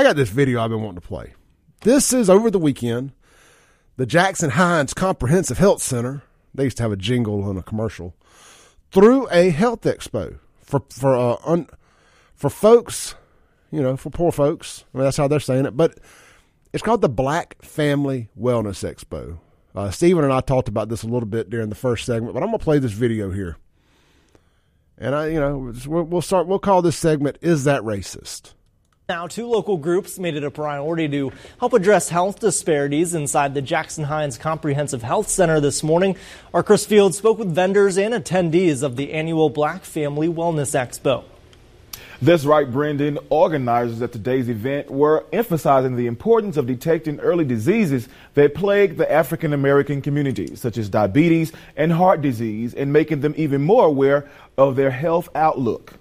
I got this video I've been wanting to play. This is over the weekend. The Jackson Hinds Comprehensive Health Center. They used to have a jingle and a commercial through a health expo for for uh, un, for folks, you know, for poor folks. I mean, that's how they're saying it, but it's called the Black Family Wellness Expo. Uh, Stephen and I talked about this a little bit during the first segment, but I'm going to play this video here. And I, you know, we'll start. We'll call this segment "Is That Racist." Now, two local groups made it a priority to help address health disparities inside the Jackson Hinds Comprehensive Health Center this morning. Our Chris Fields spoke with vendors and attendees of the annual Black Family Wellness Expo. That's right, Brendan. Organizers at today's event were emphasizing the importance of detecting early diseases that plague the African American community, such as diabetes and heart disease, and making them even more aware of their health outlook.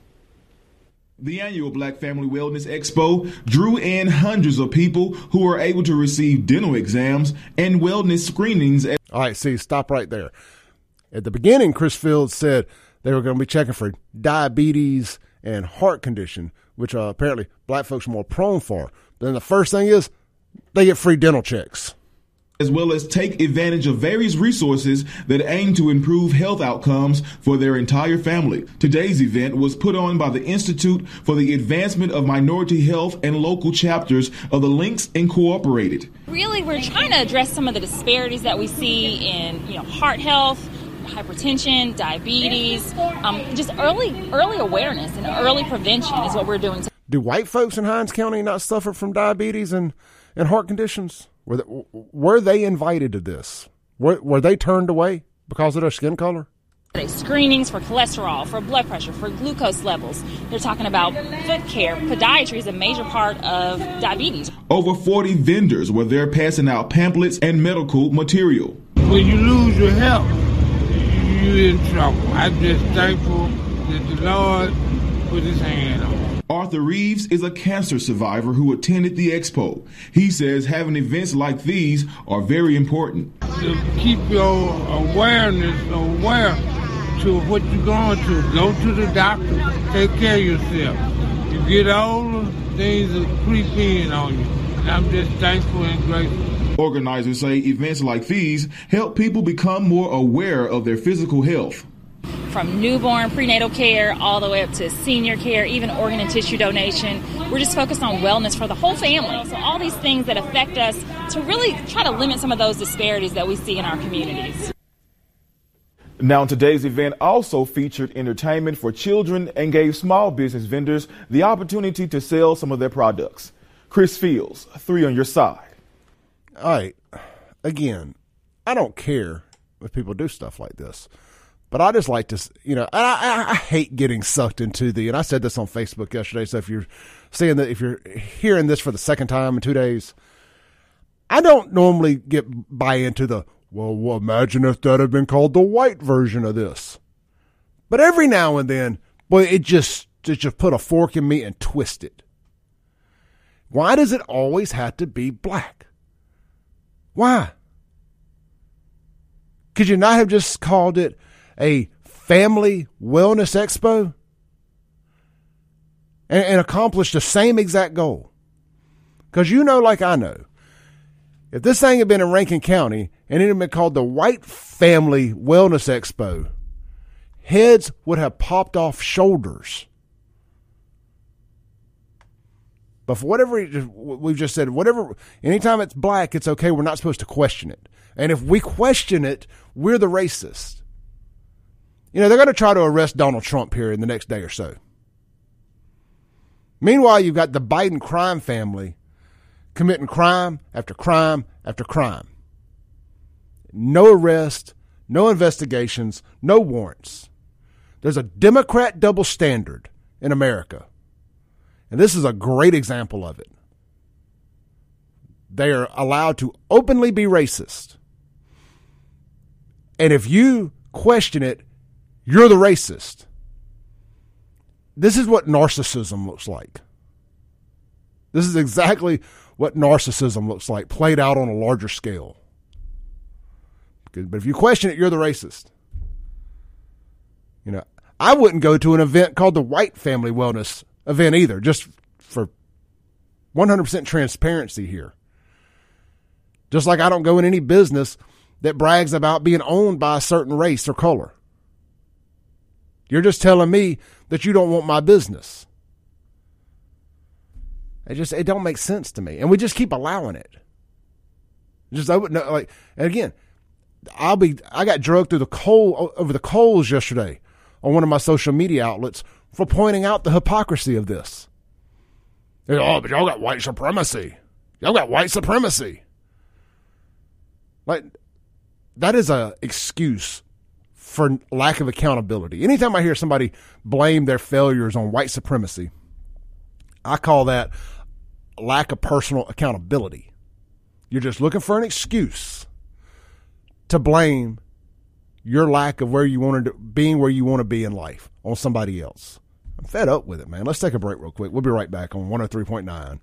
The annual Black Family Wellness Expo drew in hundreds of people who were able to receive dental exams and wellness screenings. All right, see, stop right there. At the beginning, Chris Fields said they were going to be checking for diabetes and heart condition, which uh, apparently black folks are more prone for. Then the first thing is they get free dental checks. As well as take advantage of various resources that aim to improve health outcomes for their entire family. Today's event was put on by the Institute for the Advancement of Minority Health and local chapters of the Links Incorporated. Really, we're trying to address some of the disparities that we see in you know, heart health hypertension, diabetes, um, just early early awareness and early prevention is what we're doing. Do white folks in Hinds County not suffer from diabetes and, and heart conditions? Were they, were they invited to this? Were, were they turned away because of their skin color? Screenings for cholesterol, for blood pressure, for glucose levels. They're talking about foot care. Podiatry is a major part of diabetes. Over 40 vendors were there passing out pamphlets and medical material. When you lose your health, you're in trouble. I'm just thankful that the Lord put his hand on Arthur Reeves is a cancer survivor who attended the expo. He says having events like these are very important. To keep your awareness aware to what you're going to. Go to the doctor. Take care of yourself. You get older, things will creep in on you. And I'm just thankful and grateful. Organizers say events like these help people become more aware of their physical health. From newborn prenatal care all the way up to senior care, even organ and tissue donation. We're just focused on wellness for the whole family. So, all these things that affect us to really try to limit some of those disparities that we see in our communities. Now, today's event also featured entertainment for children and gave small business vendors the opportunity to sell some of their products. Chris Fields, three on your side all right, again, I don't care if people do stuff like this, but I just like to, you know, I, I, I hate getting sucked into the, and I said this on Facebook yesterday. So if you're seeing that, if you're hearing this for the second time in two days, I don't normally get buy into the, well, well, imagine if that had been called the white version of this. But every now and then, boy, it just, it just put a fork in me and twist it. Why does it always have to be black? Why? Could you not have just called it a family wellness expo and, and accomplished the same exact goal? Because you know, like I know, if this thing had been in Rankin County and it had been called the White Family Wellness Expo, heads would have popped off shoulders. But for whatever we've just said, whatever, anytime it's black, it's okay. We're not supposed to question it. And if we question it, we're the racist. You know, they're going to try to arrest Donald Trump here in the next day or so. Meanwhile, you've got the Biden crime family committing crime after crime after crime. No arrest, no investigations, no warrants. There's a Democrat double standard in America. And this is a great example of it. They are allowed to openly be racist. And if you question it, you're the racist. This is what narcissism looks like. This is exactly what narcissism looks like, played out on a larger scale. But if you question it, you're the racist. You know, I wouldn't go to an event called the White Family Wellness event either, just for 100% transparency here. Just like I don't go in any business that brags about being owned by a certain race or color. You're just telling me that you don't want my business. It just it don't make sense to me, and we just keep allowing it. Just I wouldn't like, and again, I'll be. I got drugged through the coal over the coals yesterday on one of my social media outlets for pointing out the hypocrisy of this. They're, oh, but y'all got white supremacy. Y'all got white supremacy. Like that is a excuse for lack of accountability. Anytime I hear somebody blame their failures on white supremacy, I call that lack of personal accountability. You're just looking for an excuse to blame your lack of where you wanted to being where you want to be in life on somebody else. I'm fed up with it, man. Let's take a break real quick. We'll be right back on 103.9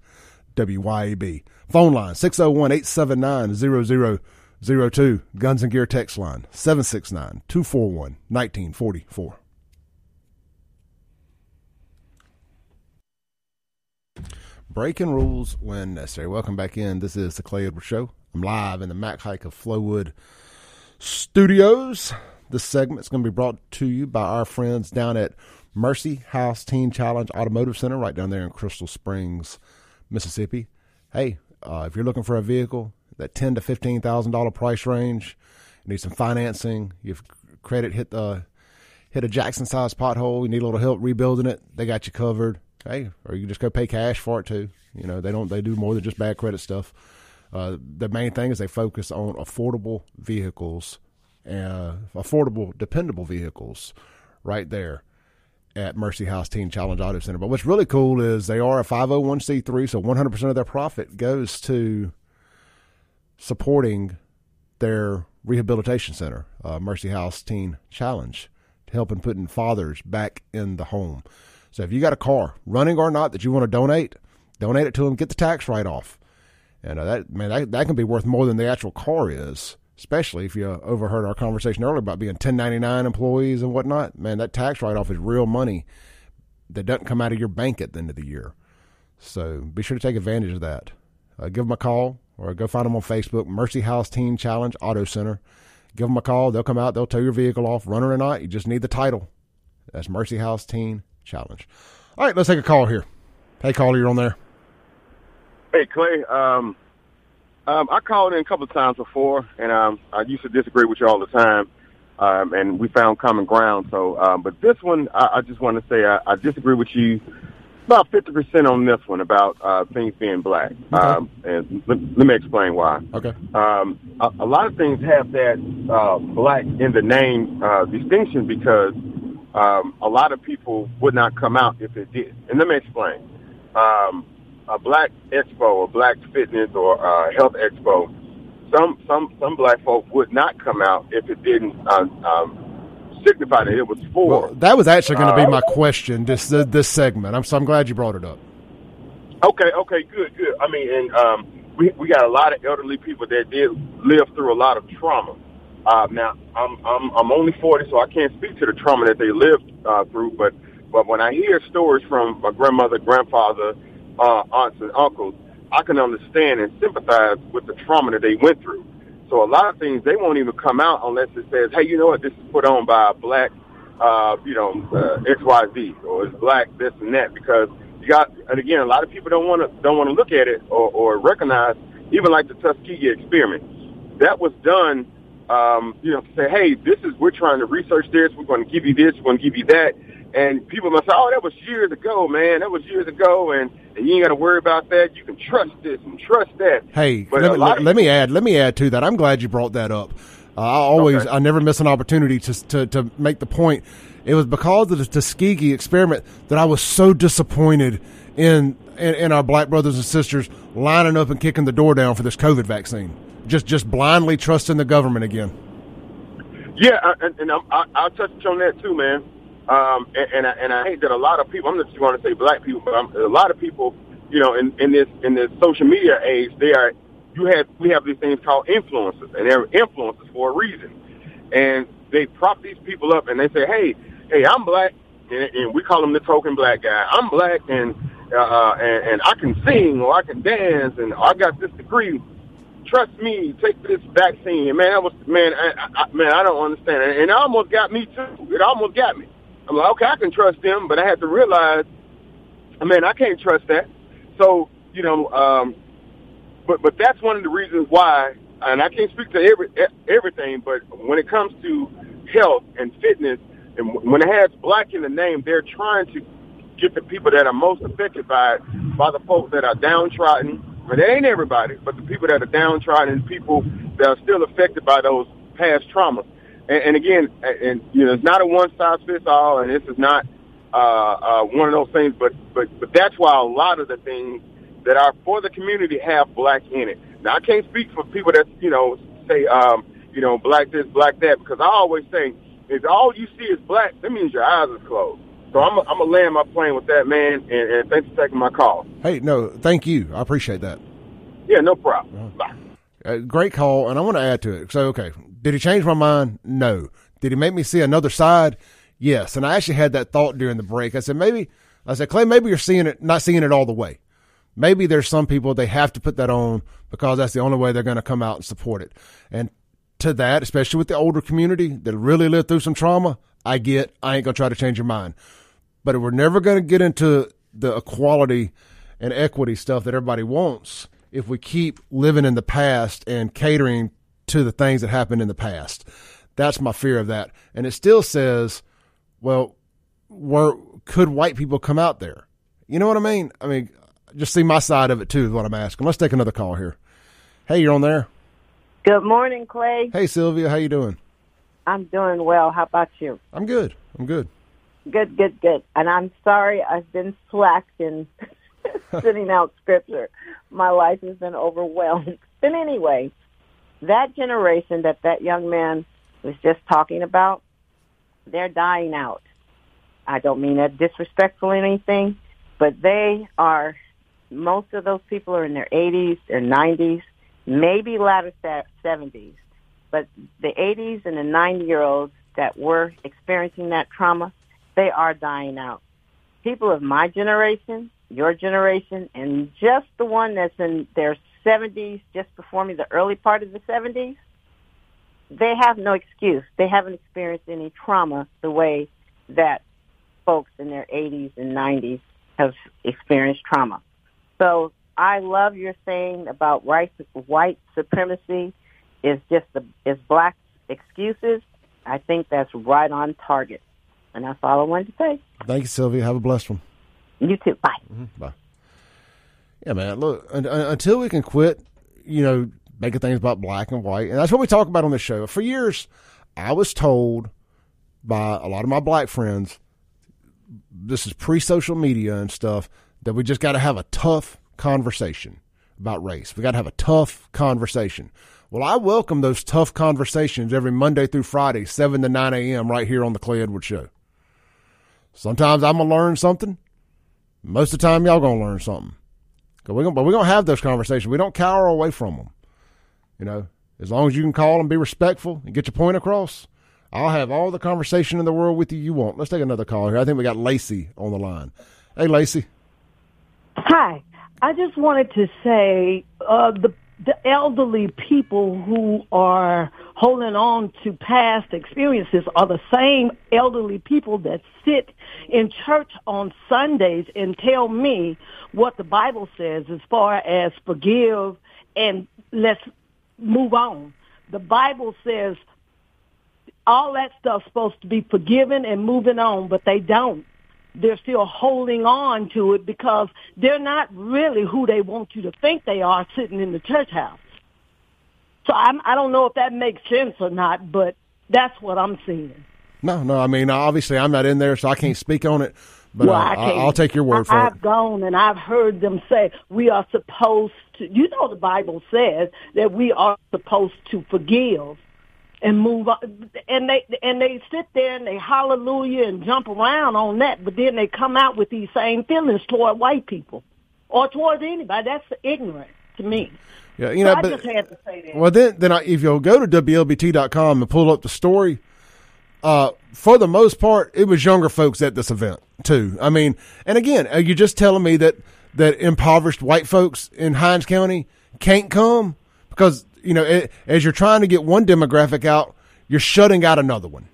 WYAB. Phone line 601 879 02. Guns and Gear text line 769 241 1944. Breaking rules when necessary. Welcome back in. This is the Clay Edwards Show. I'm live in the Mac Haik of Flowood Studios. This segment is going to be brought to you by our friends down at Mercy House Teen Challenge Automotive Center, right down there in Crystal Springs, Mississippi. Hey, uh, if you're looking for a vehicle, that ten to fifteen thousand dollar price range. You need some financing. You've credit hit the hit a Jackson sized pothole. You need a little help rebuilding it. They got you covered. Hey, or you can just go pay cash for it too. You know they don't. They do more than just bad credit stuff. Uh, the main thing is they focus on affordable vehicles, uh, affordable, dependable vehicles, right there at Mercy House Teen Challenge Auto Center. But what's really cool is they are a 501c3, so 100% of their profit goes to supporting their rehabilitation center, uh, Mercy House Teen Challenge, to helping putting fathers back in the home. So if you got a car, running or not, that you want to donate, donate it to them. Get the tax write off, and uh, that man that, that can be worth more than the actual car is. Especially if you uh, overheard our conversation earlier about being 1099 employees and whatnot. Man, that tax write off is real money that doesn't come out of your bank at the end of the year. So be sure to take advantage of that. Uh, give them a call, or go find them on Facebook, Mercy House Teen Challenge Auto Center. Give them a call. They'll come out. They'll tow your vehicle off, runner or not. You just need the title. That's Mercy House Teen Challenge. All right, let's take a call here. Hey, caller, you're on there. Hey, Clay. Um, um, I called in a couple of times before, and um, I used to disagree with you all the time, um, and we found common ground. So, um, but this one, I, I just want to say I, I disagree with you about 50% on this one about uh, things being black. Okay. Um, and let, let, me explain why. Okay. Um, a, a, lot of things have that uh, black in the name uh, distinction because um, a lot of people would not come out if it did. And let me explain. Um, a black expo, a black fitness or uh, health expo, some some some black folk would not come out if it didn't signify that it was for. Well, that was actually going to be uh, my question. This this segment. I'm so I'm glad you brought it up. Okay, okay, good, good. I mean, and um, we we got a lot of elderly people that did live through a lot of trauma. Uh, now, I'm I'm I'm only 40, so I can't speak to the trauma that they lived uh, through. But but when I hear stories from my grandmother, grandfather, uh, aunts, and uncles, I can understand and sympathize with the trauma that they went through. So a lot of things they won't even come out unless it says, "Hey, you know what? This is put on by a black, uh, you know, uh, X Y Z, or it's black this and that." Because you got, and again, a lot of people don't want to don't want to look at it or, or recognize, even like the Tuskegee experiment, that was done. Um, you know, to say, "Hey, this is we're trying to research this. We're going to give you this. We're going to give you that." And people must say, "Oh, that was years ago, man. That was years ago," and, you ain't got to worry about that. You can trust this and trust that. Hey, but let, me, let, let me add. Let me add to that. I'm glad you brought that up. Uh, I always, okay. I never miss an opportunity to, to to make the point. It was because of the Tuskegee experiment that I was so disappointed in, in in our black brothers and sisters lining up and kicking the door down for this COVID vaccine. Just just blindly trusting the government again. Yeah, and, and I, I'll touch on that too, man. Um, and, and, I, and I hate that a lot of people, I'm not just going to say black people, but I'm, a lot of people, you know, in, in this, in this social media age, they are, you have, we have these things called influencers and they're influencers for a reason. And they prop these people up and they say, Hey, hey, I'm black. And, and we call them the token black guy. I'm black and, uh, and, and I can sing or I can dance and I got this degree. Trust me, take this vaccine. Man, that was man, I, I, man, I don't understand, and it almost got me too. It almost got me. I'm like, okay, I can trust them, but I had to realize, man, I can't trust that. So you know, um, but but that's one of the reasons why, and I can't speak to every everything, but when it comes to health and fitness, and when it has black in the name, they're trying to get the people that are most affected by it, by the folks that are downtrodden. But it ain't everybody, but the people that are downtrodden people that are still affected by those past traumas. And, and again, and you know, it's not a one size fits all, and this is not uh, uh, one of those things. But but but that's why a lot of the things that are for the community have black in it. Now I can't speak for people that you know say um, you know black this, black that, because I always say if all you see is black, that means your eyes are closed. So I'm I'm gonna land my plane with that man, and, and thanks for taking my call. Hey, no, thank you. I appreciate that. Yeah, no problem. Bye. Great call, and I want to add to it. So, okay, did he change my mind? No. Did he make me see another side? Yes. And I actually had that thought during the break. I said maybe I said Clay, maybe you're seeing it, not seeing it all the way. Maybe there's some people they have to put that on because that's the only way they're going to come out and support it. And to that, especially with the older community that really lived through some trauma, I get. I ain't gonna try to change your mind, but we're never going to get into the equality and equity stuff that everybody wants if we keep living in the past and catering to the things that happened in the past. That's my fear of that. And it still says, well, where could white people come out there? You know what I mean? I mean, just see my side of it too, is what I'm asking. Let's take another call here. Hey, you're on there. Good morning, Clay. Hey, Sylvia, how you doing? I'm doing well. How about you? I'm good. I'm good. Good, good, good. And I'm sorry I've been slacked in sitting out scripture. My life has been overwhelmed. But anyway, that generation that that young man was just talking about, they're dying out. I don't mean that disrespectful or anything, but they are, most of those people are in their 80s, their 90s, maybe latter 70s. But the 80s and the 90 year olds that were experiencing that trauma, they are dying out. People of my generation, your generation, and just the one that's in their 70s, just before me, the early part of the 70s, they have no excuse. They haven't experienced any trauma the way that folks in their 80s and 90s have experienced trauma. So I love your saying about white, white supremacy is just the is black excuses. I think that's right on target. And that's all I wanted to say. Thank you, Sylvia. Have a blessed one. You too. Bye. Mm-hmm. Bye. Yeah, man. Look, until we can quit, you know, making things about black and white, and that's what we talk about on the show. For years, I was told by a lot of my black friends, this is pre-social media and stuff, that we just got to have a tough conversation about race. We got to have a tough conversation. Well, I welcome those tough conversations every Monday through Friday, 7 to 9 a.m., right here on the Clay Edwards Show. Sometimes I'm going to learn something. Most of the time, y'all to learn something. We're gonna, but we're to have those conversations. We don't cower away from them. You know, as long as you can call and be respectful and get your point across, I'll have all the conversation in the world with you you want. Let's take another call here. I think we got Lacey on the line. Hey, Lacey. Hi. I just wanted to say uh, the the elderly people who are holding on to past experiences are the same elderly people that sit in church on Sundays and tell me what the Bible says as far as forgive and let's move on. The Bible says all that stuff's supposed to be forgiven and moving on, but they don't they're still holding on to it because they're not really who they want you to think they are sitting in the church house. So I'm, I don't know if that makes sense or not, but that's what I'm seeing. No, no. I mean, obviously, I'm not in there, so I can't speak on it. But well, I uh, will take your word for I, it. I've gone and I've heard them say we are supposed to. You know, the Bible says that we are supposed to forgive and move on. And they and they sit there and they hallelujah and jump around on that, but then they come out with these same feelings toward white people or towards anybody. That's ignorant to me. Yeah, you know, so but, just had to say that. Well, then, then I, if you'll go to WLBT.com and pull up the story, uh, for the most part, it was younger folks at this event too. I mean, and again, are you just telling me that that impoverished white folks in Hinds County can't come because you know it, as you're trying to get one demographic out, you're shutting out another one.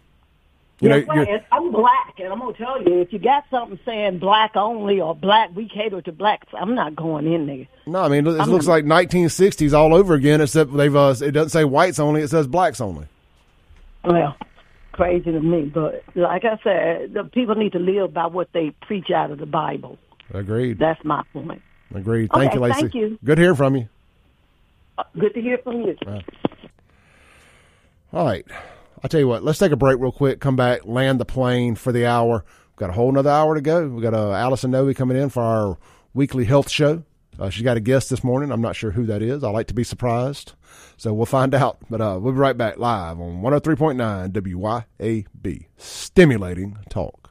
You know, I'm black, and I'm gonna tell you, if you got something saying black only or black, we cater to blacks. I'm not going in there. no, I mean it I'm looks not- like 1960s all over again, except they've uh, it doesn't say whites only, it says blacks only. Well, crazy to me, but like I said, the people need to live by what they preach out of the Bible. Agreed. That's my point. Agreed. Thank Okay, you, Lacey. thank you. Good hearing from you. Uh, Good to hear from you. All right. I'll tell you what, let's take a break real quick, come back, land the plane for the hour. We've got a whole another hour to go. We've got uh, Allison Noe coming in for our weekly health show. Uh, she's got a guest this morning. I'm not sure who that is. I like to be surprised. So we'll find out. But uh, we'll be right back live on 103.9 WYAB. Stimulating talk.